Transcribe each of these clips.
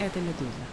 Это «Медуза».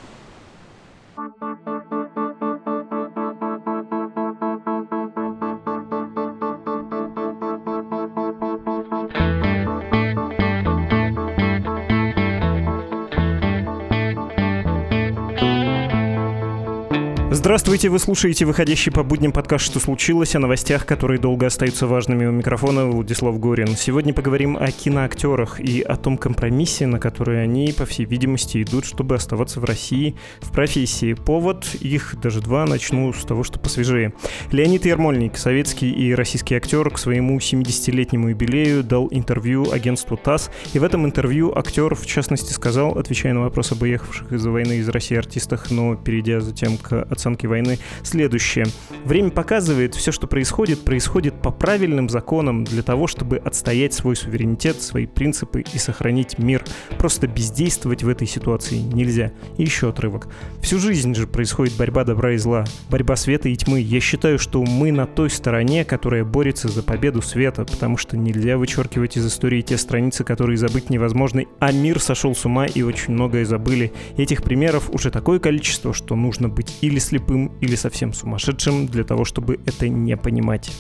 Здравствуйте, вы слушаете выходящий по будням подкаст «Что случилось?» о новостях, которые долго остаются важными у микрофона Владислав Горин. Сегодня поговорим о киноактерах и о том компромиссе, на который они, по всей видимости, идут, чтобы оставаться в России в профессии. Повод, их даже два, начну с того, что посвежее. Леонид Ермольник, советский и российский актер, к своему 70-летнему юбилею дал интервью агентству ТАСС, и в этом интервью актер, в частности, сказал, отвечая на вопрос об уехавших из-за войны из России артистах, но перейдя затем к оценке оценки войны следующее. Время показывает, все, что происходит, происходит по правильным законам для того, чтобы отстоять свой суверенитет, свои принципы и сохранить мир. Просто бездействовать в этой ситуации нельзя. И еще отрывок. Всю жизнь же происходит борьба добра и зла, борьба света и тьмы. Я считаю, что мы на той стороне, которая борется за победу света, потому что нельзя вычеркивать из истории те страницы, которые забыть невозможно, а мир сошел с ума и очень многое забыли. Этих примеров уже такое количество, что нужно быть или слепым, слепым или совсем сумасшедшим для того, чтобы это не понимать.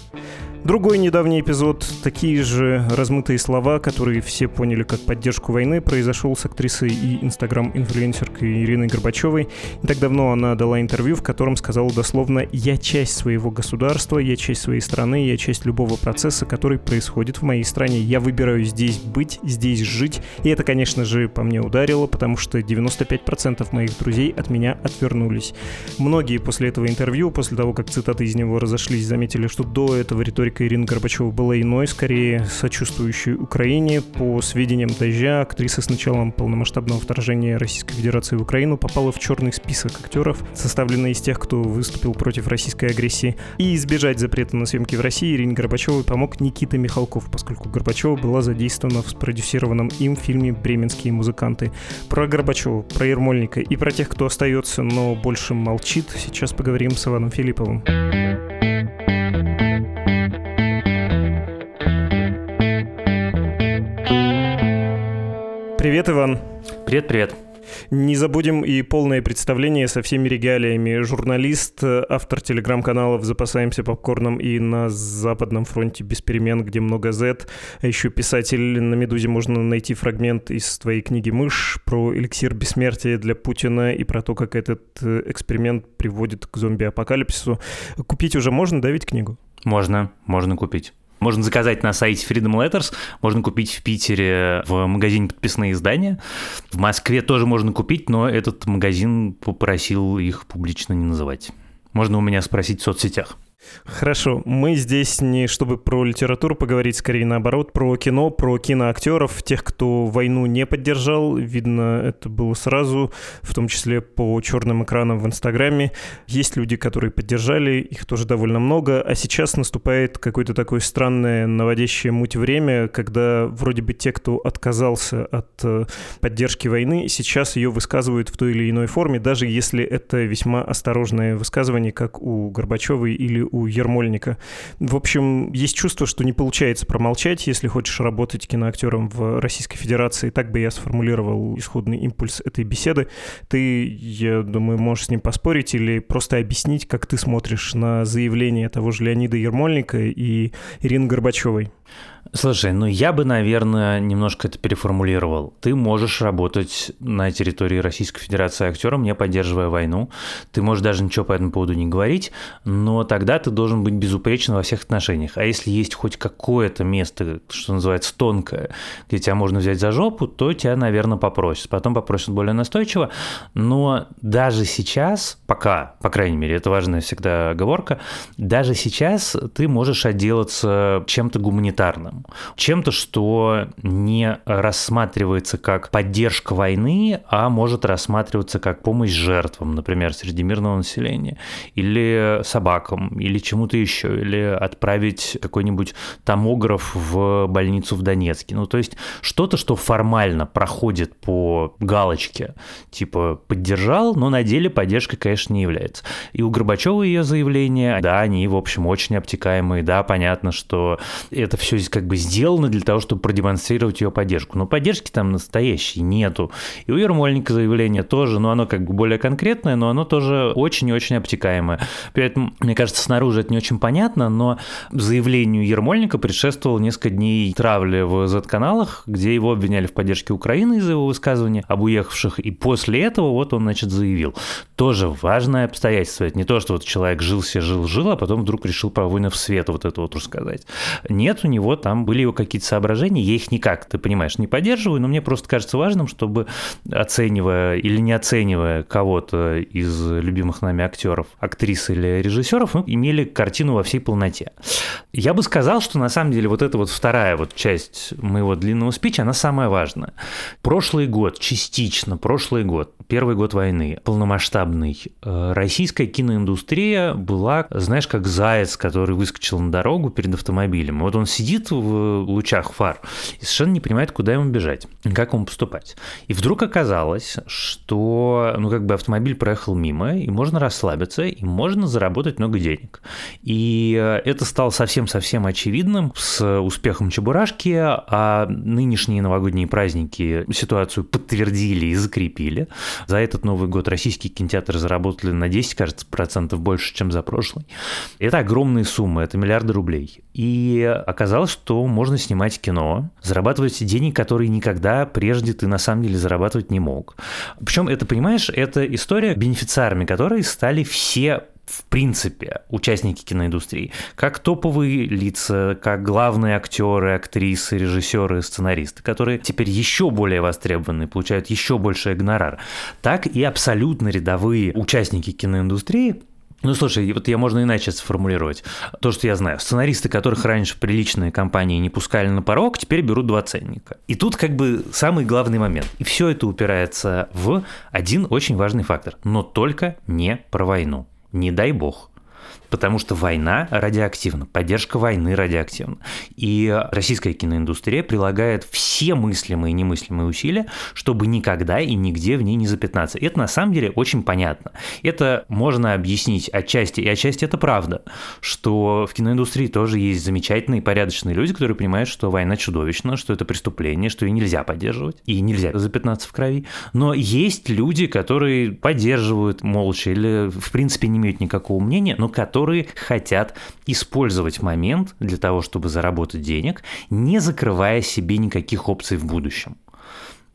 Другой недавний эпизод, такие же размытые слова, которые все поняли как поддержку войны, произошел с актрисой и инстаграм-инфлюенсеркой Ириной Горбачевой. Не так давно она дала интервью, в котором сказала дословно «Я часть своего государства, я часть своей страны, я часть любого процесса, который происходит в моей стране. Я выбираю здесь быть, здесь жить». И это, конечно же, по мне ударило, потому что 95% моих друзей от меня отвернулись. Многие после этого интервью, после того, как цитаты из него разошлись, заметили, что до этого риторика риторика Ирины Горбачевой была иной, скорее сочувствующей Украине. По сведениям Дождя, актриса с началом полномасштабного вторжения Российской Федерации в Украину попала в черный список актеров, составленный из тех, кто выступил против российской агрессии. И избежать запрета на съемки в России Ирине Горбачевой помог Никита Михалков, поскольку Горбачева была задействована в спродюсированном им фильме «Бременские музыканты». Про Горбачева, про Ермольника и про тех, кто остается, но больше молчит, сейчас поговорим с Иваном Филипповым. Привет, Иван. Привет, привет. Не забудем и полное представление со всеми регалиями. Журналист, автор телеграм-каналов «Запасаемся попкорном» и на Западном фронте без перемен, где много Z. А еще писатель на «Медузе» можно найти фрагмент из твоей книги «Мышь» про эликсир бессмертия для Путина и про то, как этот э, эксперимент приводит к зомби-апокалипсису. Купить уже можно, да, ведь книгу? Можно, можно купить. Можно заказать на сайте Freedom Letters, можно купить в Питере в магазине подписные издания. В Москве тоже можно купить, но этот магазин попросил их публично не называть. Можно у меня спросить в соцсетях. Хорошо, мы здесь не чтобы про литературу поговорить, скорее наоборот, про кино, про киноактеров, тех, кто войну не поддержал. Видно, это было сразу, в том числе по черным экранам в Инстаграме. Есть люди, которые поддержали, их тоже довольно много, а сейчас наступает какое-то такое странное наводящее муть время, когда вроде бы те, кто отказался от э, поддержки войны, сейчас ее высказывают в той или иной форме, даже если это весьма осторожное высказывание, как у Горбачевой или у Ермольника. В общем, есть чувство, что не получается промолчать, если хочешь работать киноактером в Российской Федерации. Так бы я сформулировал исходный импульс этой беседы. Ты, я думаю, можешь с ним поспорить или просто объяснить, как ты смотришь на заявление того же Леонида Ермольника и Ирины Горбачевой. Слушай, ну я бы, наверное, немножко это переформулировал. Ты можешь работать на территории Российской Федерации актером, не поддерживая войну. Ты можешь даже ничего по этому поводу не говорить, но тогда ты должен быть безупречен во всех отношениях. А если есть хоть какое-то место, что называется, тонкое, где тебя можно взять за жопу, то тебя, наверное, попросят. Потом попросят более настойчиво. Но даже сейчас, пока, по крайней мере, это важная всегда оговорка, даже сейчас ты можешь отделаться чем-то гуманитарным этом. Чем-то, что не рассматривается как поддержка войны, а может рассматриваться как помощь жертвам, например, среди мирного населения, или собакам, или чему-то еще, или отправить какой-нибудь томограф в больницу в Донецке. Ну, то есть что-то, что формально проходит по галочке, типа поддержал, но на деле поддержкой, конечно, не является. И у Горбачева ее заявления, да, они, в общем, очень обтекаемые, да, понятно, что это все все как бы сделано для того, чтобы продемонстрировать ее поддержку. Но поддержки там настоящей нету. И у Ермольника заявление тоже, но оно как бы более конкретное, но оно тоже очень-очень обтекаемое. При этом, мне кажется, снаружи это не очень понятно, но заявлению Ермольника предшествовало несколько дней травли в Z-каналах, где его обвиняли в поддержке Украины из-за его высказывания об уехавших, и после этого вот он, значит, заявил. Тоже важное обстоятельство. Это не то, что вот человек жил себе, жил, жил, а потом вдруг решил про войны в свет вот это вот рассказать. Нет, у него там были его какие-то соображения, я их никак, ты понимаешь, не поддерживаю, но мне просто кажется важным, чтобы оценивая или не оценивая кого-то из любимых нами актеров, актрис или режиссеров, мы имели картину во всей полноте. Я бы сказал, что на самом деле вот эта вот вторая вот часть моего длинного спича, она самая важная. Прошлый год, частично прошлый год, первый год войны, полномасштабный, э, российская киноиндустрия была, знаешь, как заяц, который выскочил на дорогу перед автомобилем. Вот он сидит в лучах фар и совершенно не понимает, куда ему бежать, как ему поступать. И вдруг оказалось, что, ну, как бы автомобиль проехал мимо, и можно расслабиться, и можно заработать много денег. И э, это стало совсем-совсем очевидным с успехом Чебурашки, а нынешние новогодние праздники ситуацию подтвердили и закрепили. За этот Новый год российские кинотеатры заработали на 10, кажется, процентов больше, чем за прошлый. Это огромные суммы, это миллиарды рублей. И оказалось, что можно снимать кино, зарабатывать денег, которые никогда прежде ты на самом деле зарабатывать не мог. Причем это, понимаешь, это история бенефициарами, которые стали все в принципе, участники киноиндустрии, как топовые лица, как главные актеры, актрисы, режиссеры, сценаристы, которые теперь еще более востребованы, получают еще больше гонорар, так и абсолютно рядовые участники киноиндустрии, ну, слушай, вот я можно иначе сформулировать. То, что я знаю. Сценаристы, которых раньше приличные компании не пускали на порог, теперь берут два ценника. И тут как бы самый главный момент. И все это упирается в один очень важный фактор. Но только не про войну. Не дай бог. Потому что война радиоактивна, поддержка войны радиоактивна. И российская киноиндустрия прилагает все мыслимые и немыслимые усилия, чтобы никогда и нигде в ней не запятнаться. Это на самом деле очень понятно. Это можно объяснить отчасти, и отчасти это правда, что в киноиндустрии тоже есть замечательные порядочные люди, которые понимают, что война чудовищна, что это преступление, что ее нельзя поддерживать, и нельзя запятнаться в крови. Но есть люди, которые поддерживают молча или в принципе не имеют никакого мнения, но которые которые хотят использовать момент для того, чтобы заработать денег, не закрывая себе никаких опций в будущем.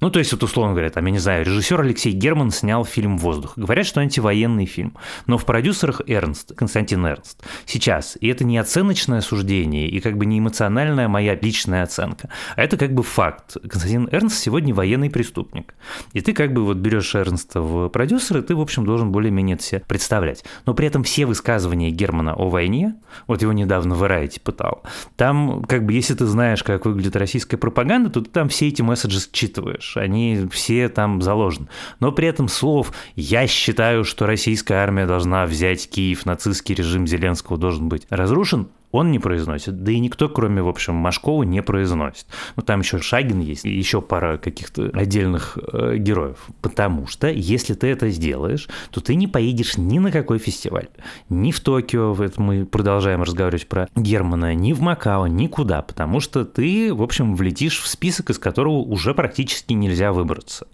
Ну, то есть, вот условно говоря, там, я не знаю, режиссер Алексей Герман снял фильм «Воздух». Говорят, что антивоенный фильм. Но в продюсерах Эрнст, Константин Эрнст. Сейчас. И это не оценочное суждение, и как бы не эмоциональная моя личная оценка. А это как бы факт. Константин Эрнст сегодня военный преступник. И ты как бы вот берешь Эрнста в продюсеры, ты, в общем, должен более-менее это себе представлять. Но при этом все высказывания Германа о войне, вот его недавно в Variety пытал, там как бы, если ты знаешь, как выглядит российская пропаганда, то ты там все эти месседжи считываешь знаешь, они все там заложены. Но при этом слов «я считаю, что российская армия должна взять Киев, нацистский режим Зеленского должен быть разрушен», он не произносит, да и никто, кроме, в общем, Машкова, не произносит. Ну, там еще Шагин есть, и еще пара каких-то отдельных э, героев. Потому что, если ты это сделаешь, то ты не поедешь ни на какой фестиваль. Ни в Токио, это мы продолжаем разговаривать про Германа, ни в Макао, никуда, потому что ты, в общем, влетишь в список, из которого уже практически нельзя выбраться.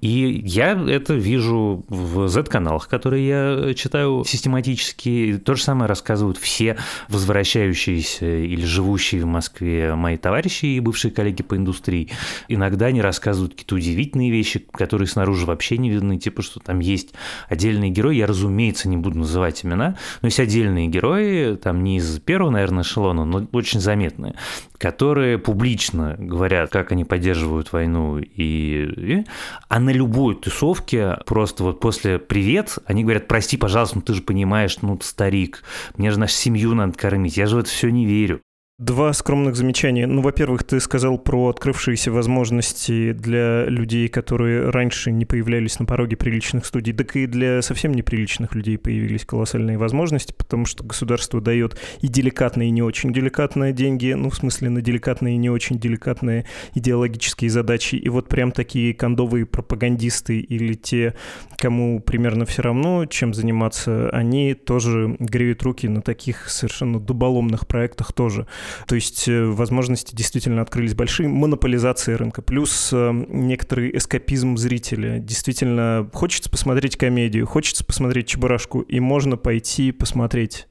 И я это вижу в Z-каналах, которые я читаю систематически. То же самое рассказывают все возвращающиеся или живущие в Москве мои товарищи и бывшие коллеги по индустрии. Иногда они рассказывают какие-то удивительные вещи, которые снаружи вообще не видны, типа, что там есть отдельные герои. Я, разумеется, не буду называть имена, но есть отдельные герои, там не из первого, наверное, эшелона, но очень заметные, которые публично говорят, как они поддерживают войну, и, и а на любой тусовке просто вот после «привет» они говорят «прости, пожалуйста, ну ты же понимаешь, ну старик, мне же нашу семью надо кормить, я же в это все не верю». Два скромных замечания. Ну, во-первых, ты сказал про открывшиеся возможности для людей, которые раньше не появлялись на пороге приличных студий, так и для совсем неприличных людей появились колоссальные возможности, потому что государство дает и деликатные, и не очень деликатные деньги, ну, в смысле, на деликатные и не очень деликатные идеологические задачи. И вот прям такие кондовые пропагандисты или те, кому примерно все равно, чем заниматься, они тоже греют руки на таких совершенно дуболомных проектах тоже. То есть э, возможности действительно открылись большие. Монополизация рынка, плюс э, некоторый эскапизм зрителя. Действительно, хочется посмотреть комедию, хочется посмотреть Чебурашку, и можно пойти посмотреть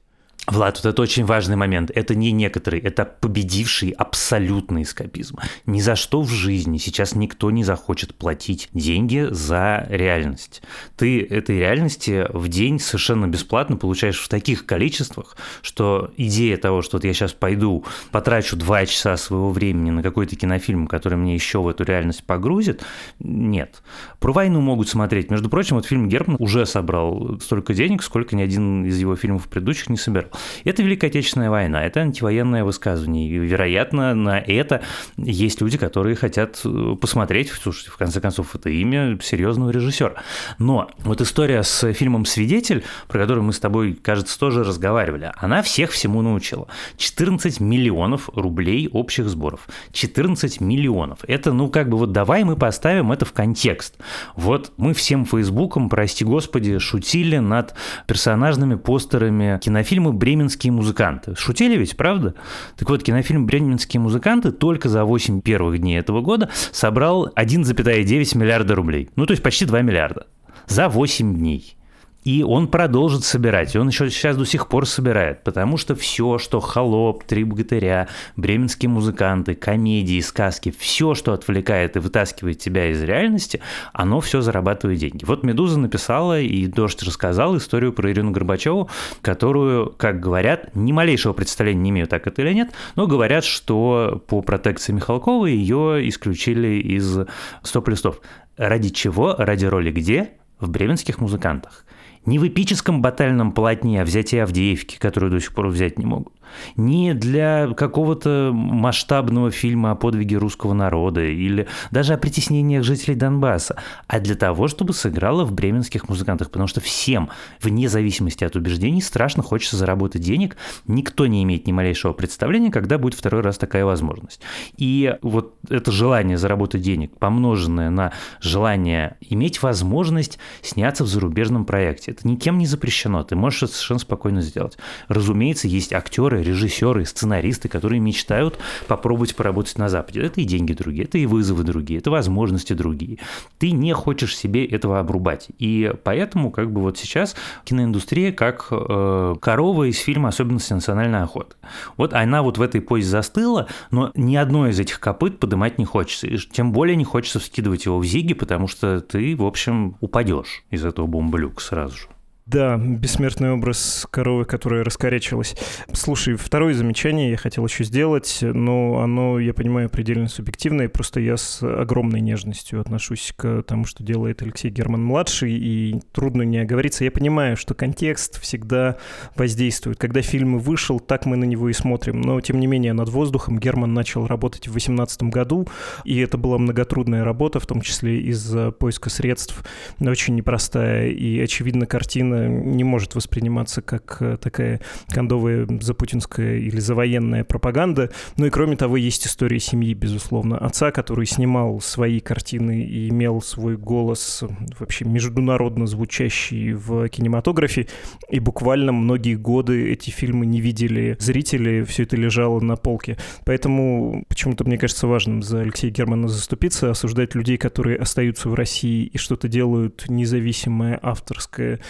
Влад, вот это очень важный момент. Это не некоторые, это победивший абсолютный эскапизм. Ни за что в жизни сейчас никто не захочет платить деньги за реальность. Ты этой реальности в день совершенно бесплатно получаешь в таких количествах, что идея того, что вот я сейчас пойду, потрачу два часа своего времени на какой-то кинофильм, который мне еще в эту реальность погрузит, нет. Про войну могут смотреть. Между прочим, вот фильм Герман уже собрал столько денег, сколько ни один из его фильмов предыдущих не собирал. Это Великая Отечественная война, это антивоенное высказывание. И, вероятно, на это есть люди, которые хотят э, посмотреть, слушайте, в конце концов, это имя серьезного режиссера. Но вот история с фильмом «Свидетель», про который мы с тобой, кажется, тоже разговаривали, она всех всему научила. 14 миллионов рублей общих сборов. 14 миллионов. Это, ну, как бы вот давай мы поставим это в контекст. Вот мы всем Фейсбуком, прости господи, шутили над персонажными постерами кинофильма «Бременские музыканты». Шутили ведь, правда? Так вот, кинофильм «Бременские музыканты» только за 8 первых дней этого года собрал 1,9 миллиарда рублей. Ну, то есть почти 2 миллиарда. За 8 дней. И он продолжит собирать, и он еще сейчас до сих пор собирает, потому что все, что «Холоп», «Три богатыря», «Бременские музыканты», комедии, сказки, все, что отвлекает и вытаскивает тебя из реальности, оно все зарабатывает деньги. Вот «Медуза» написала, и «Дождь» рассказал историю про Ирину Горбачеву, которую, как говорят, ни малейшего представления не имею, так это или нет, но говорят, что по протекции Михалкова ее исключили из стоп-листов. Ради чего? Ради роли где? В бременских музыкантах. Не в эпическом батальном полотне, а взятие Авдеевки, которую до сих пор взять не могут не для какого-то масштабного фильма о подвиге русского народа или даже о притеснениях жителей Донбасса, а для того, чтобы сыграла в бременских музыкантах, потому что всем, вне зависимости от убеждений, страшно хочется заработать денег, никто не имеет ни малейшего представления, когда будет второй раз такая возможность. И вот это желание заработать денег, помноженное на желание иметь возможность сняться в зарубежном проекте, это никем не запрещено, ты можешь это совершенно спокойно сделать. Разумеется, есть актеры, актеры, режиссеры, сценаристы, которые мечтают попробовать поработать на Западе. Это и деньги другие, это и вызовы другие, это возможности другие. Ты не хочешь себе этого обрубать. И поэтому как бы вот сейчас киноиндустрия как э, корова из фильма «Особенности национальной охоты». Вот она вот в этой позе застыла, но ни одно из этих копыт поднимать не хочется. И тем более не хочется вскидывать его в зиги, потому что ты, в общем, упадешь из этого бомболюка сразу же. Да, бессмертный образ коровы, которая раскорячилась. Слушай, второе замечание я хотел еще сделать, но оно, я понимаю, предельно субъективное, просто я с огромной нежностью отношусь к тому, что делает Алексей Герман-младший, и трудно не оговориться. Я понимаю, что контекст всегда воздействует. Когда фильм вышел, так мы на него и смотрим. Но, тем не менее, над воздухом Герман начал работать в 2018 году, и это была многотрудная работа, в том числе из-за поиска средств, очень непростая, и, очевидно, картина не может восприниматься как э, такая кондовая запутинская или завоенная пропаганда. Ну и кроме того, есть история семьи, безусловно. Отца, который снимал свои картины и имел свой голос вообще международно звучащий в кинематографе. И буквально многие годы эти фильмы не видели зрители, все это лежало на полке. Поэтому почему-то мне кажется важным за Алексея Германа заступиться, осуждать людей, которые остаются в России и что-то делают независимое, авторское,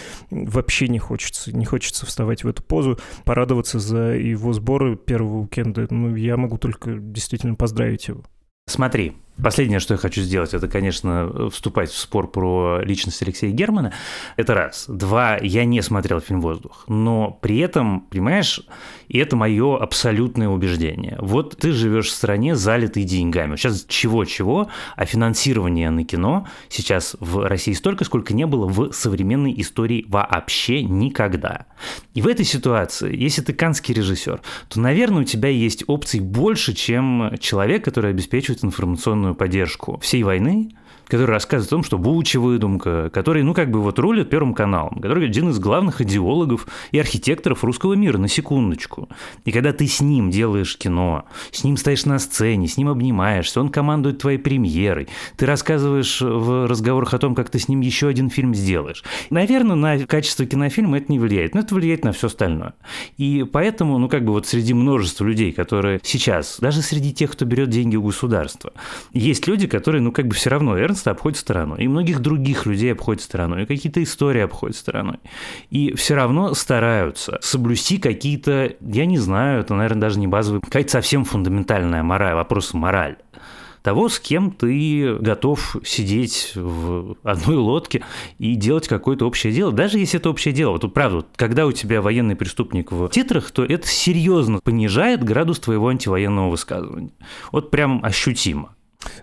вообще не хочется. Не хочется вставать в эту позу, порадоваться за его сборы первого уикенда. Ну, я могу только действительно поздравить его. Смотри, Последнее, что я хочу сделать, это, конечно, вступать в спор про личность Алексея Германа. Это раз. Два, я не смотрел фильм «Воздух». Но при этом, понимаешь, и это мое абсолютное убеждение. Вот ты живешь в стране, залитой деньгами. Сейчас чего-чего, а финансирование на кино сейчас в России столько, сколько не было в современной истории вообще никогда. И в этой ситуации, если ты канский режиссер, то, наверное, у тебя есть опций больше, чем человек, который обеспечивает информационную поддержку всей войны, который рассказывает о том, что Бучи выдумка, который, ну, как бы вот рулит Первым каналом, который один из главных идеологов и архитекторов русского мира, на секундочку. И когда ты с ним делаешь кино, с ним стоишь на сцене, с ним обнимаешься, он командует твоей премьерой, ты рассказываешь в разговорах о том, как ты с ним еще один фильм сделаешь. Наверное, на качество кинофильма это не влияет, но это влияет на все остальное. И поэтому, ну, как бы вот среди множества людей, которые сейчас, даже среди тех, кто берет деньги у государства, есть люди, которые, ну, как бы все равно Эрнста обходят стороной, и многих других людей обходят стороной, и какие-то истории обходят стороной. И все равно стараются соблюсти какие-то, я не знаю, это, наверное, даже не базовые, какая-то совсем фундаментальная мораль, вопрос мораль того, с кем ты готов сидеть в одной лодке и делать какое-то общее дело, даже если это общее дело. Вот тут правда, когда у тебя военный преступник в титрах, то это серьезно понижает градус твоего антивоенного высказывания. Вот прям ощутимо.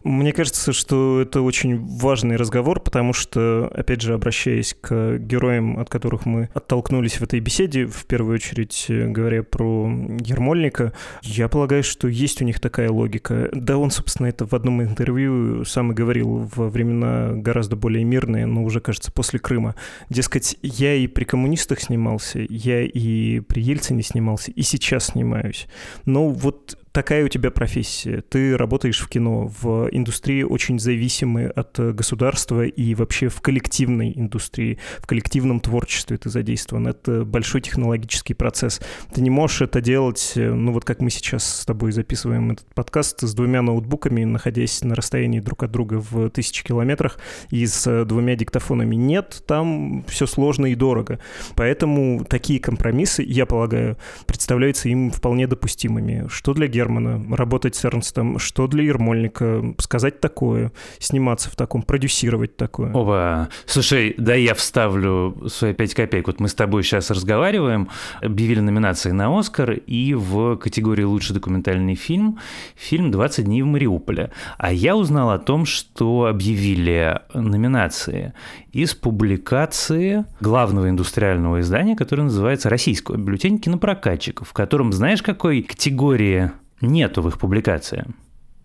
Мне кажется, что это очень важный разговор, потому что, опять же, обращаясь к героям, от которых мы оттолкнулись в этой беседе, в первую очередь э, говоря про Ермольника, я полагаю, что есть у них такая логика. Да, он, собственно, это в одном интервью сам и говорил во времена гораздо более мирные, но уже, кажется, после Крыма. Дескать, я и при коммунистах снимался, я и при Ельцине снимался, и сейчас снимаюсь. Но вот такая у тебя профессия. Ты работаешь в кино, в индустрии очень зависимой от государства и вообще в коллективной индустрии, в коллективном творчестве ты задействован. Это большой технологический процесс. Ты не можешь это делать, ну вот как мы сейчас с тобой записываем этот подкаст, с двумя ноутбуками, находясь на расстоянии друг от друга в тысячи километрах и с двумя диктофонами. Нет, там все сложно и дорого. Поэтому такие компромиссы, я полагаю, представляются им вполне допустимыми. Что для Германа Германа, работать с Эрнстом, что для Ермольника, сказать такое, сниматься в таком, продюсировать такое. Оба. Слушай, да я вставлю свои пять копеек. Вот мы с тобой сейчас разговариваем, объявили номинации на Оскар и в категории «Лучший документальный фильм» фильм «20 дней в Мариуполе». А я узнал о том, что объявили номинации из публикации главного индустриального издания, которое называется «Российского бюллетень кинопрокатчиков», в котором, знаешь, какой категории нету в их публикации.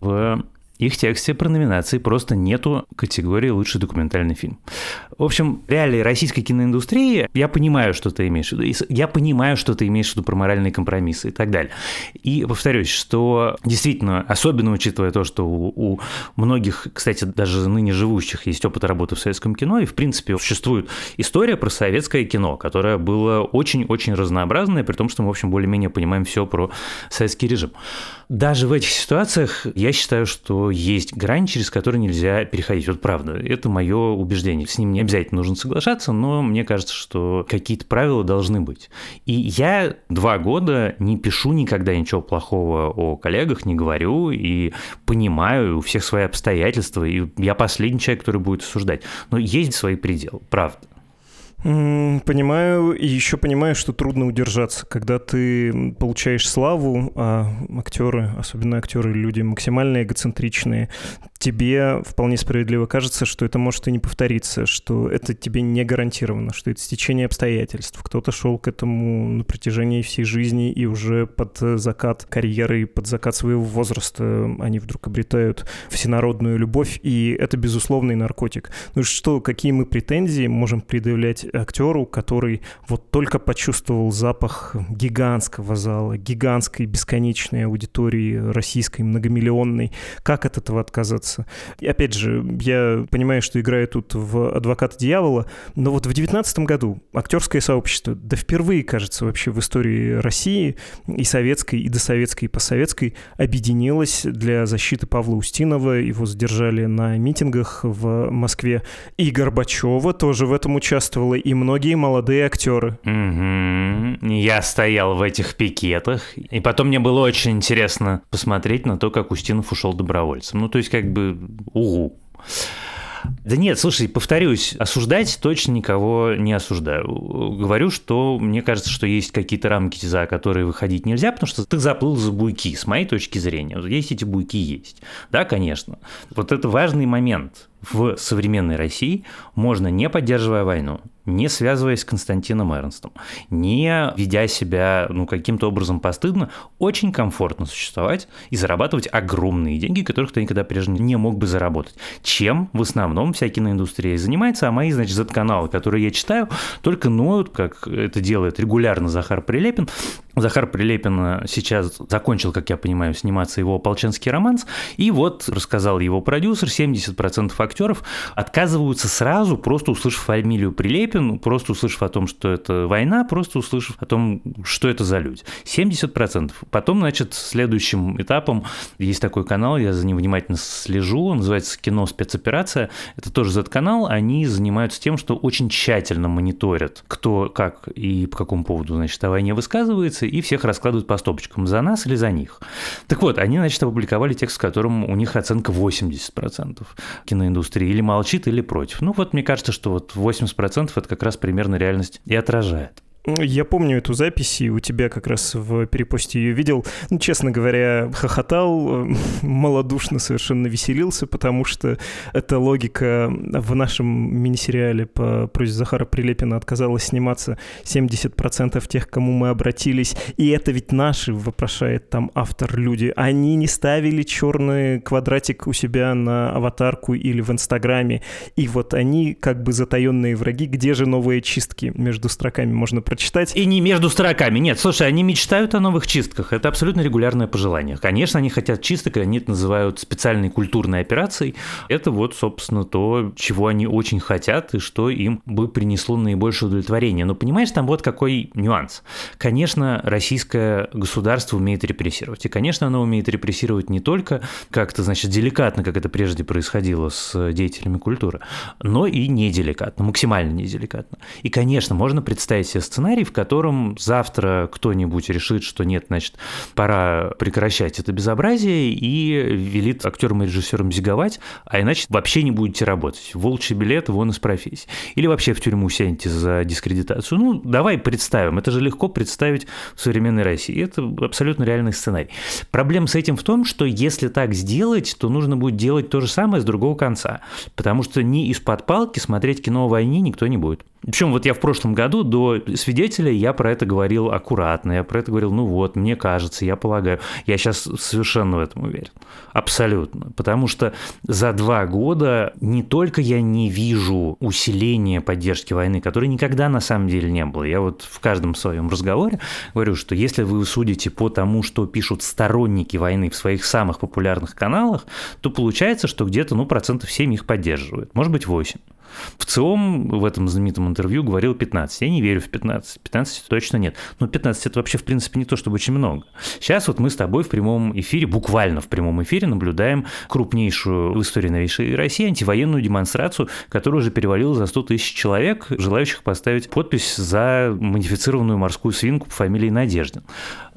В их тексте про номинации просто нету категории «Лучший документальный фильм». В общем, реалии российской киноиндустрии, я понимаю, что ты имеешь в виду. Я понимаю, что ты имеешь в виду про моральные компромиссы и так далее. И повторюсь, что действительно, особенно учитывая то, что у, у многих, кстати, даже ныне живущих есть опыт работы в советском кино, и, в принципе, существует история про советское кино, которое было очень-очень разнообразное, при том, что мы, в общем, более-менее понимаем все про советский режим. Даже в этих ситуациях я считаю, что есть грань, через которую нельзя переходить. Вот правда, это мое убеждение. С ним не обязательно нужно соглашаться, но мне кажется, что какие-то правила должны быть. И я два года не пишу никогда ничего плохого о коллегах, не говорю и понимаю, у всех свои обстоятельства, и я последний человек, который будет осуждать. Но есть свои пределы, правда. Понимаю, и еще понимаю, что трудно удержаться, когда ты получаешь славу, а актеры, особенно актеры, люди максимально эгоцентричные, тебе вполне справедливо кажется, что это может и не повториться, что это тебе не гарантировано, что это стечение обстоятельств. Кто-то шел к этому на протяжении всей жизни и уже под закат карьеры, под закат своего возраста они вдруг обретают всенародную любовь, и это безусловный наркотик. Ну что, какие мы претензии можем предъявлять актеру, который вот только почувствовал запах гигантского зала, гигантской бесконечной аудитории российской, многомиллионной, как от этого отказаться? И опять же, я понимаю, что играю тут в адвоката дьявола, но вот в 19 году актерское сообщество, да впервые, кажется, вообще в истории России и советской, и досоветской, и постсоветской, объединилось для защиты Павла Устинова. Его задержали на митингах в Москве. И Горбачева тоже в этом участвовала, и многие молодые актеры. Угу. Я стоял в этих пикетах, и потом мне было очень интересно посмотреть на то, как Устинов ушел добровольцем. Ну, то есть, как бы угу. Да нет, слушай, повторюсь, осуждать точно никого не осуждаю. Говорю, что мне кажется, что есть какие-то рамки, за которые выходить нельзя, потому что ты заплыл за буйки, с моей точки зрения. Есть эти буйки есть. Да, конечно. Вот это важный момент в современной России можно, не поддерживая войну, не связываясь с Константином Эрнстом, не ведя себя ну, каким-то образом постыдно, очень комфортно существовать и зарабатывать огромные деньги, которых ты никогда прежде не мог бы заработать. Чем в основном вся киноиндустрия занимается, а мои, значит, Z-каналы, которые я читаю, только ноют, как это делает регулярно Захар Прилепин, Захар Прилепин сейчас закончил, как я понимаю, сниматься его «Ополченский романс», и вот рассказал его продюсер, 70% актеров отказываются сразу, просто услышав фамилию Прилепин, просто услышав о том, что это война, просто услышав о том, что это за люди. 70%. Потом, значит, следующим этапом есть такой канал, я за ним внимательно слежу, он называется «Кино спецоперация». Это тоже Z-канал, они занимаются тем, что очень тщательно мониторят, кто, как и по какому поводу, значит, о войне высказывается, и всех раскладывают по стопочкам, за нас или за них. Так вот, они, значит, опубликовали текст, в котором у них оценка 80% киноиндустрии, или молчит, или против. Ну вот мне кажется, что вот 80% это как раз примерно реальность и отражает. Я помню эту запись, и у тебя как раз в перепосте ее видел. Ну, честно говоря, хохотал, малодушно совершенно веселился, потому что эта логика в нашем мини-сериале по просьбе Захара Прилепина отказалась сниматься 70% тех, кому мы обратились. И это ведь наши, вопрошает там автор люди. Они не ставили черный квадратик у себя на аватарку или в Инстаграме. И вот они как бы затаенные враги. Где же новые чистки между строками можно прочитать. И не между строками. Нет, слушай, они мечтают о новых чистках. Это абсолютно регулярное пожелание. Конечно, они хотят чисток, и они это называют специальной культурной операцией. Это вот, собственно, то, чего они очень хотят и что им бы принесло наибольшее удовлетворение. Но понимаешь, там вот какой нюанс. Конечно, российское государство умеет репрессировать. И, конечно, оно умеет репрессировать не только как-то, значит, деликатно, как это прежде происходило с деятелями культуры, но и неделикатно, максимально неделикатно. И, конечно, можно представить себе сценарий, сценарий, в котором завтра кто-нибудь решит, что нет, значит, пора прекращать это безобразие и велит актерам и режиссерам зиговать, а иначе вообще не будете работать. Волчий билет вон из профессии. Или вообще в тюрьму сядете за дискредитацию. Ну, давай представим. Это же легко представить в современной России. Это абсолютно реальный сценарий. Проблема с этим в том, что если так сделать, то нужно будет делать то же самое с другого конца. Потому что не из-под палки смотреть кино о войне никто не будет. Причем вот я в прошлом году до свидетеля я про это говорил аккуратно, я про это говорил, ну вот, мне кажется, я полагаю. Я сейчас совершенно в этом уверен. Абсолютно. Потому что за два года не только я не вижу усиления поддержки войны, которой никогда на самом деле не было. Я вот в каждом своем разговоре говорю, что если вы судите по тому, что пишут сторонники войны в своих самых популярных каналах, то получается, что где-то ну, процентов 7 их поддерживают, может быть 8. В ЦИОМ в этом знаменитом интервью говорил 15. Я не верю в 15. 15 точно нет. Но 15 это вообще, в принципе, не то, чтобы очень много. Сейчас вот мы с тобой в прямом эфире, буквально в прямом эфире, наблюдаем крупнейшую в истории новейшей России антивоенную демонстрацию, которая уже перевалила за 100 тысяч человек, желающих поставить подпись за модифицированную морскую свинку по фамилии Надеждин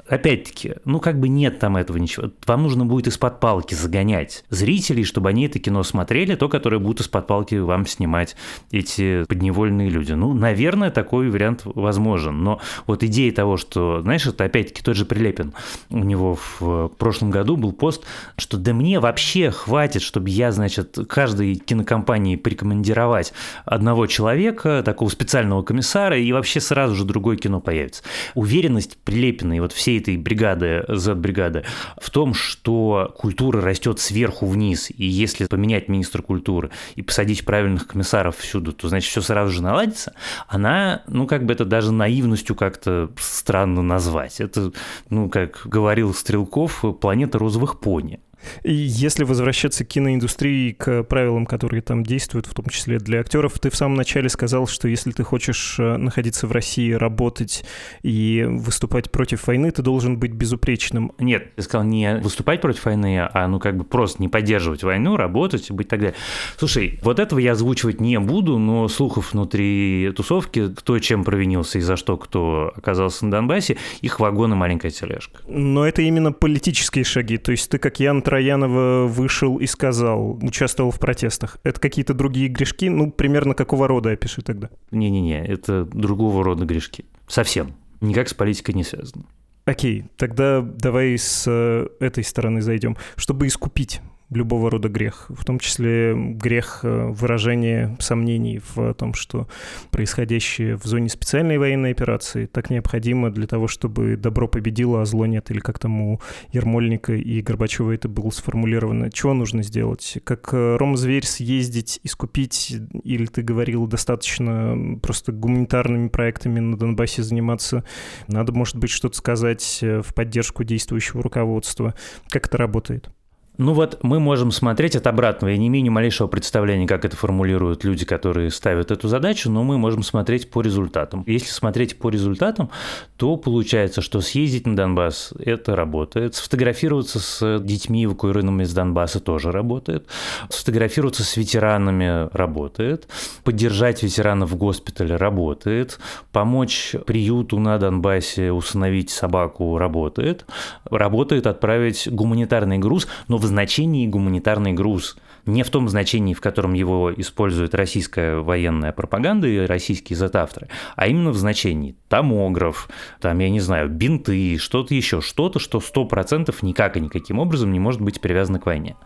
опять-таки, ну как бы нет там этого ничего. Вам нужно будет из-под палки загонять зрителей, чтобы они это кино смотрели, то, которое будут из-под палки вам снимать эти подневольные люди. Ну, наверное, такой вариант возможен. Но вот идея того, что, знаешь, это опять-таки тот же Прилепин. У него в прошлом году был пост, что да мне вообще хватит, чтобы я, значит, каждой кинокомпании порекомендировать одного человека, такого специального комиссара, и вообще сразу же другое кино появится. Уверенность Прилепина и вот всей всей этой бригады, Z-бригады, в том, что культура растет сверху вниз, и если поменять министра культуры и посадить правильных комиссаров всюду, то, значит, все сразу же наладится, она, ну, как бы это даже наивностью как-то странно назвать. Это, ну, как говорил Стрелков, планета розовых пони. И если возвращаться к киноиндустрии, к правилам, которые там действуют, в том числе для актеров, ты в самом начале сказал, что если ты хочешь э, находиться в России, работать и выступать против войны, ты должен быть безупречным. Нет, я сказал не выступать против войны, а ну как бы просто не поддерживать войну, работать, быть так далее. Слушай, вот этого я озвучивать не буду, но слухов внутри тусовки, кто чем провинился и за что кто оказался на Донбассе, их вагон и маленькая тележка. Но это именно политические шаги. То есть ты, как Ян, Троянова вышел и сказал, участвовал в протестах. Это какие-то другие грешки? Ну, примерно какого рода, опиши тогда. Не-не-не, это другого рода грешки. Совсем. Никак с политикой не связано. Окей, тогда давай с э, этой стороны зайдем. Чтобы искупить любого рода грех, в том числе грех э, выражения сомнений в том, что происходящее в зоне специальной военной операции так необходимо для того, чтобы добро победило, а зло нет, или как там у Ермольника и Горбачева это было сформулировано. Чего нужно сделать? Как э, Ром Зверь съездить, искупить, или ты говорил, достаточно просто гуманитарными проектами на Донбассе заниматься? Надо, может быть, что-то сказать э, в поддержку действующего руководства. Как это работает? Ну вот мы можем смотреть от обратного. Я не имею ни малейшего представления, как это формулируют люди, которые ставят эту задачу, но мы можем смотреть по результатам. Если смотреть по результатам, то получается, что съездить на Донбасс – это работает. Сфотографироваться с детьми, эвакуированными из Донбасса, тоже работает. Сфотографироваться с ветеранами – работает. Поддержать ветеранов в госпитале – работает. Помочь приюту на Донбассе усыновить собаку – работает. Работает отправить гуманитарный груз, но в в значении гуманитарный груз не в том значении, в котором его использует российская военная пропаганда и российские затавтры, а именно в значении томограф, там, я не знаю, бинты, что-то еще, что-то, что 100% никак и никаким образом не может быть привязано к войне.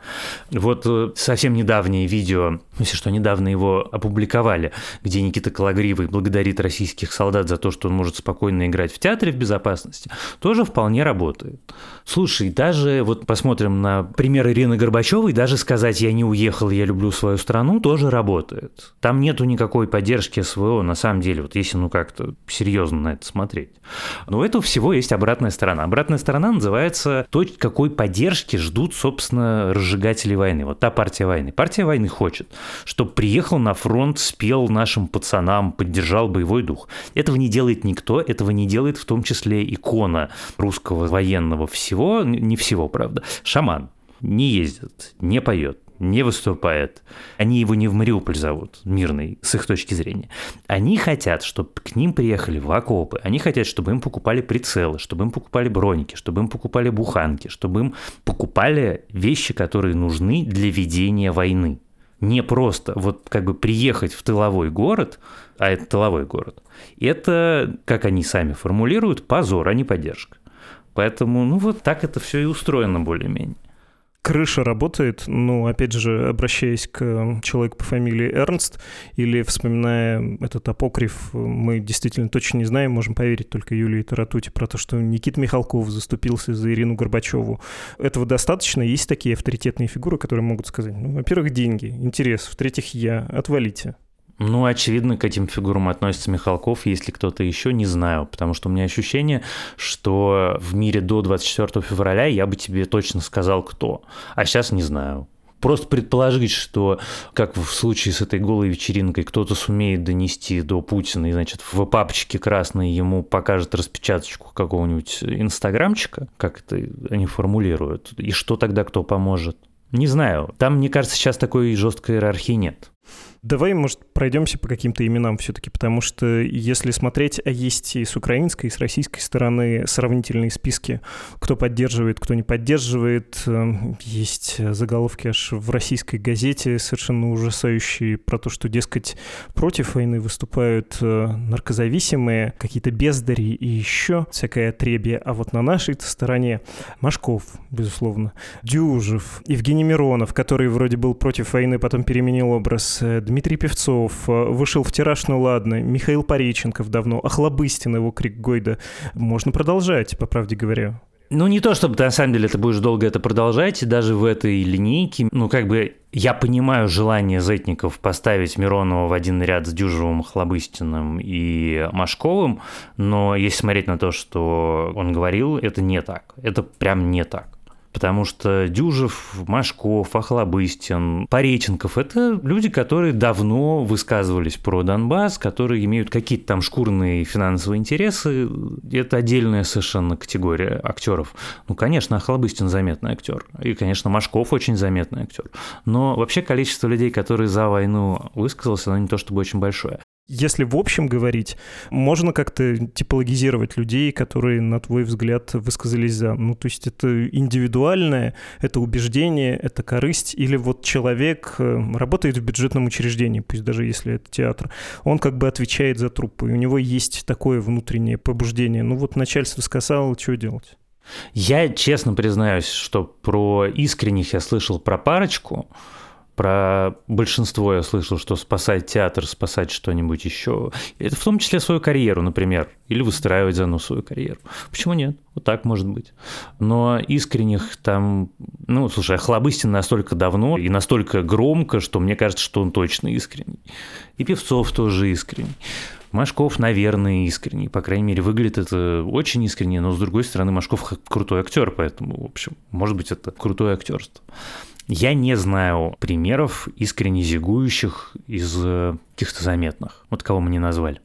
Вот э, совсем недавнее видео, если что, недавно его опубликовали, где Никита Калагривый благодарит российских солдат за то, что он может спокойно играть в театре в безопасности, тоже вполне работает. Слушай, даже вот посмотрим на пример Ирины Горбачевой, даже сказать «я не уехал, я люблю свою страну» тоже работает. Там нету никакой поддержки СВО, на самом деле, вот если ну как-то серьезно на это смотреть. Но у этого всего есть обратная сторона. Обратная сторона называется то, какой поддержки ждут, собственно, разжигатели войны. Вот та партия войны. Партия войны хочет, чтобы приехал на фронт, спел нашим пацанам, поддержал боевой дух. Этого не делает никто, этого не делает в том числе икона русского военного всего, не всего, правда, шаман не ездит, не поет, не выступает. Они его не в Мариуполь зовут, мирный, с их точки зрения. Они хотят, чтобы к ним приехали в окопы. Они хотят, чтобы им покупали прицелы, чтобы им покупали броники, чтобы им покупали буханки, чтобы им покупали вещи, которые нужны для ведения войны. Не просто вот как бы приехать в тыловой город, а это тыловой город. Это, как они сами формулируют, позор, а не поддержка. Поэтому, ну вот так это все и устроено более-менее крыша работает, ну, опять же, обращаясь к человеку по фамилии Эрнст, или вспоминая этот апокриф, мы действительно точно не знаем, можем поверить только Юлии Таратути про то, что Никита Михалков заступился за Ирину Горбачеву. Этого достаточно? Есть такие авторитетные фигуры, которые могут сказать, ну, во-первых, деньги, интерес, в-третьих, я, отвалите. Ну, очевидно, к этим фигурам относится Михалков, если кто-то еще, не знаю, потому что у меня ощущение, что в мире до 24 февраля я бы тебе точно сказал, кто, а сейчас не знаю. Просто предположить, что, как в случае с этой голой вечеринкой, кто-то сумеет донести до Путина, и, значит, в папочке красной ему покажет распечаточку какого-нибудь инстаграмчика, как это они формулируют, и что тогда кто поможет? Не знаю. Там, мне кажется, сейчас такой жесткой иерархии нет. Давай, может, пройдемся по каким-то именам все-таки, потому что если смотреть, а есть и с украинской, и с российской стороны сравнительные списки, кто поддерживает, кто не поддерживает. Эм, есть заголовки аж в российской газете совершенно ужасающие про то, что, дескать, против войны выступают э, наркозависимые, какие-то бездари и еще всякое отребье. А вот на нашей стороне Машков, безусловно, Дюжев, Евгений Миронов, который вроде был против войны, потом переменил образ, э, Дмитрий Певцов, э, вышел в тираж, ну ладно, Михаил Пореченков давно, Охлобыстин, его крик Гойда. Можно продолжать, по правде говоря. Ну, не то, чтобы ты, на самом деле ты будешь долго это продолжать, даже в этой линейке, ну, как бы, я понимаю желание Зетников поставить Миронова в один ряд с Дюжевым, Хлобыстиным и Машковым, но если смотреть на то, что он говорил, это не так. Это прям не так. Потому что Дюжев, Машков, Охлобыстин, Пореченков – это люди, которые давно высказывались про Донбасс, которые имеют какие-то там шкурные финансовые интересы. Это отдельная совершенно категория актеров. Ну, конечно, Охлобыстин заметный актер. И, конечно, Машков очень заметный актер. Но вообще количество людей, которые за войну высказался, оно не то чтобы очень большое. Если в общем говорить, можно как-то типологизировать людей, которые, на твой взгляд, высказались за. Ну, то есть это индивидуальное, это убеждение, это корысть, или вот человек э, работает в бюджетном учреждении, пусть даже если это театр, он как бы отвечает за труппу, и у него есть такое внутреннее побуждение. Ну вот начальство сказало, что делать? Я честно признаюсь, что про искренних я слышал про парочку, про большинство я слышал, что спасать театр, спасать что-нибудь еще. Это в том числе свою карьеру, например, или выстраивать заново свою карьеру. Почему нет? Вот так может быть. Но искренних там... Ну, слушай, Охлобыстин настолько давно и настолько громко, что мне кажется, что он точно искренний. И Певцов тоже искренний. Машков, наверное, искренний. По крайней мере, выглядит это очень искренне, но с другой стороны, Машков крутой актер, поэтому, в общем, может быть, это крутое актерство. Я не знаю примеров искренне зигующих из э, каких-то заметных. Вот кого мы не назвали.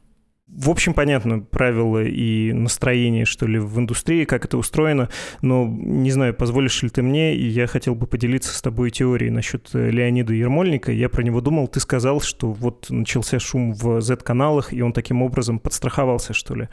В общем, понятно правила и настроение, что ли, в индустрии, как это устроено, но не знаю, позволишь ли ты мне, и я хотел бы поделиться с тобой теорией насчет э, Леонида Ермольника. Я про него думал, ты сказал, что вот начался шум в Z-каналах, и он таким образом подстраховался, что ли.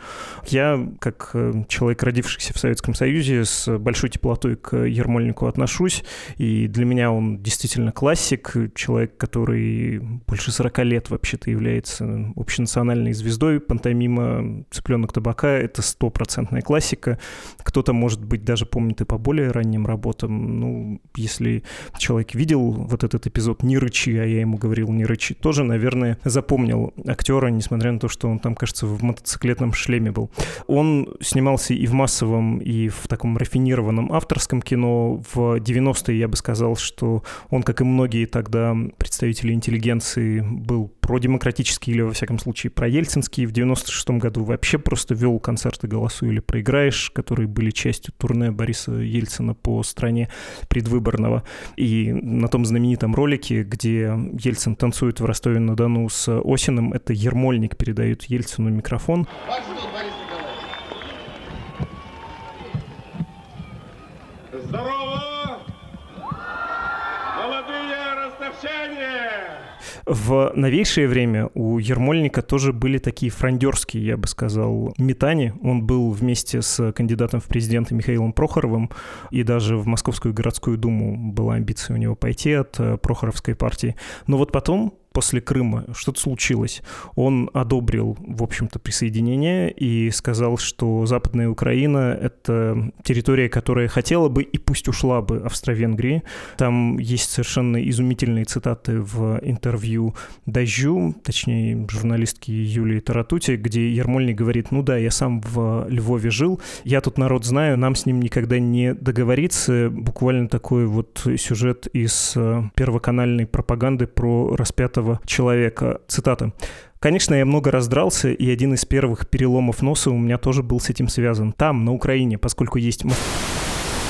Я, как э, человек, родившийся в Советском Союзе, с большой теплотой к Ермольнику отношусь, и для меня он действительно классик, человек, который больше 40 лет вообще-то является общенациональной звездой, пантомима «Цыпленок табака» — это стопроцентная классика. Кто-то, может быть, даже помнит и по более ранним работам. Ну, если человек видел вот этот эпизод «Не рычи», а я ему говорил «Не рычи», тоже, наверное, запомнил актера, несмотря на то, что он там, кажется, в мотоциклетном шлеме был. Он снимался и в массовом, и в таком рафинированном авторском кино. В 90-е я бы сказал, что он, как и многие тогда представители интеллигенции, был продемократический или, во всяком случае, проельцинский. В 96 году вообще просто вел концерты «Голосуй или проиграешь», которые были частью турне Бориса Ельцина по стране предвыборного. И на том знаменитом ролике, где Ельцин танцует в Ростове-на-Дону с Осиным, это Ермольник передает Ельцину микрофон. Здорово! Молодые ростовчане! В новейшее время у Ермольника тоже были такие фрондерские, я бы сказал, метания. Он был вместе с кандидатом в президенты Михаилом Прохоровым, и даже в Московскую городскую думу была амбиция у него пойти от э, Прохоровской партии. Но вот потом после Крыма что-то случилось. Он одобрил, в общем-то, присоединение и сказал, что Западная Украина — это территория, которая хотела бы и пусть ушла бы Австро-Венгрии. Там есть совершенно изумительные цитаты в интервью Дождю, точнее, журналистки Юлии Таратути, где Ермольник говорит, ну да, я сам в Львове жил, я тут народ знаю, нам с ним никогда не договориться. Буквально такой вот сюжет из первоканальной пропаганды про распятого этого человека. Цитата. Конечно, я много раздрался, и один из первых переломов носа у меня тоже был с этим связан. Там, на Украине, поскольку есть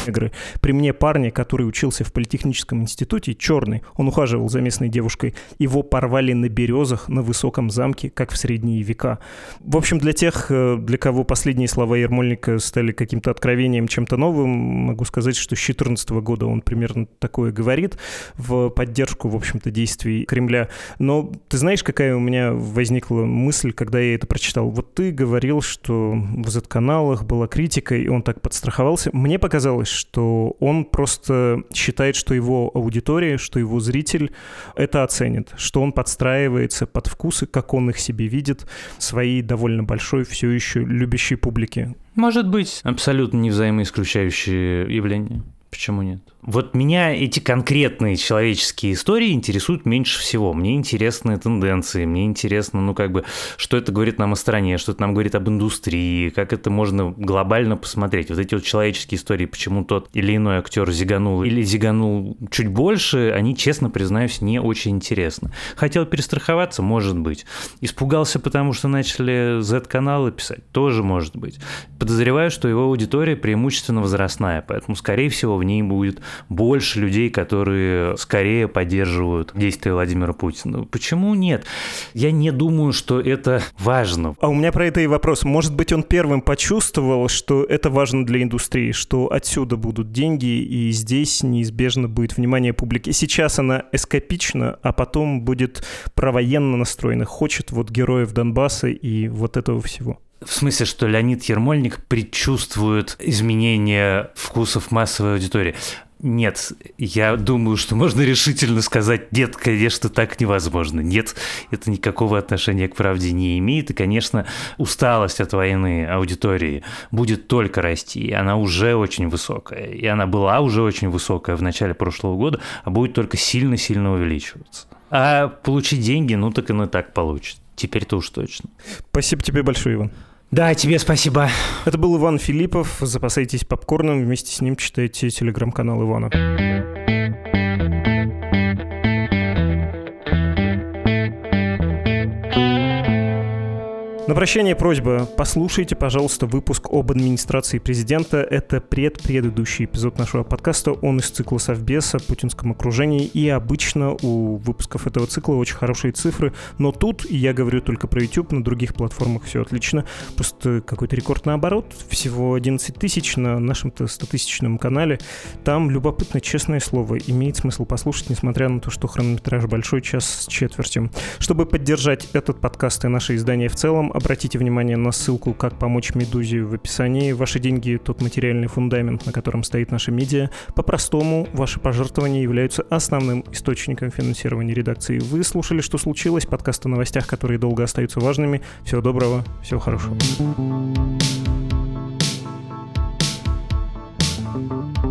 негры. При мне парня, который учился в политехническом институте, черный, он ухаживал за местной девушкой, его порвали на березах на высоком замке, как в средние века. В общем, для тех, э, для кого последние слова Ермольника стали каким-то откровением, чем-то новым, могу сказать, что с 2014 года он примерно такое говорит в поддержку, в общем-то, действий Кремля. Но ты знаешь, какая у меня возникла мысль, когда я это прочитал? Вот ты говорил, что в Z-каналах была критика, и он так подстраховался. Мне показалось, что он просто считает, что его аудитория, что его зритель это оценит, что он подстраивается под вкусы, как он их себе видит, своей довольно большой, все еще любящей публики. Может быть, абсолютно невзаимоисключающие явления. Почему нет? Вот меня эти конкретные человеческие истории интересуют меньше всего. Мне интересны тенденции, мне интересно, ну, как бы, что это говорит нам о стране, что это нам говорит об индустрии, как это можно глобально посмотреть. Вот эти вот человеческие истории, почему тот или иной актер зиганул или зиганул чуть больше, они, честно признаюсь, не очень интересны. Хотел перестраховаться, может быть. Испугался, потому что начали Z-каналы писать, тоже может быть. Подозреваю, что его аудитория преимущественно возрастная, поэтому, скорее всего, в ней будет больше людей, которые скорее поддерживают действия Владимира Путина. Почему нет? Я не думаю, что это важно. А у меня про это и вопрос. Может быть, он первым почувствовал, что это важно для индустрии, что отсюда будут деньги, и здесь неизбежно будет внимание публики. Сейчас она эскапична, а потом будет провоенно настроена, хочет вот героев Донбасса и вот этого всего. В смысле, что Леонид Ермольник предчувствует изменение вкусов массовой аудитории. Нет, я думаю, что можно решительно сказать, нет, конечно, так невозможно. Нет, это никакого отношения к правде не имеет. И, конечно, усталость от войны аудитории будет только расти. И она уже очень высокая. И она была уже очень высокая в начале прошлого года, а будет только сильно-сильно увеличиваться. А получить деньги, ну так и на так получит. Теперь-то уж точно. Спасибо тебе большое, Иван. Да, тебе спасибо. Это был Иван Филиппов. Запасайтесь попкорном. Вместе с ним читайте телеграм-канал Ивана. На прощание просьба. Послушайте, пожалуйста, выпуск об администрации президента. Это предпредыдущий эпизод нашего подкаста. Он из цикла Совбеса, путинском окружении. И обычно у выпусков этого цикла очень хорошие цифры. Но тут, я говорю только про YouTube, на других платформах все отлично. Просто какой-то рекорд наоборот. Всего 11 тысяч на нашем-то 100-тысячном канале. Там любопытно, честное слово, имеет смысл послушать, несмотря на то, что хронометраж большой, час с четвертью. Чтобы поддержать этот подкаст и наше издание в целом, Обратите внимание на ссылку «Как помочь Медузе» в описании. Ваши деньги — тот материальный фундамент, на котором стоит наша медиа. По-простому, ваши пожертвования являются основным источником финансирования редакции. Вы слушали «Что случилось?» Подкаст о новостях, которые долго остаются важными. Всего доброго, всего хорошего. thank you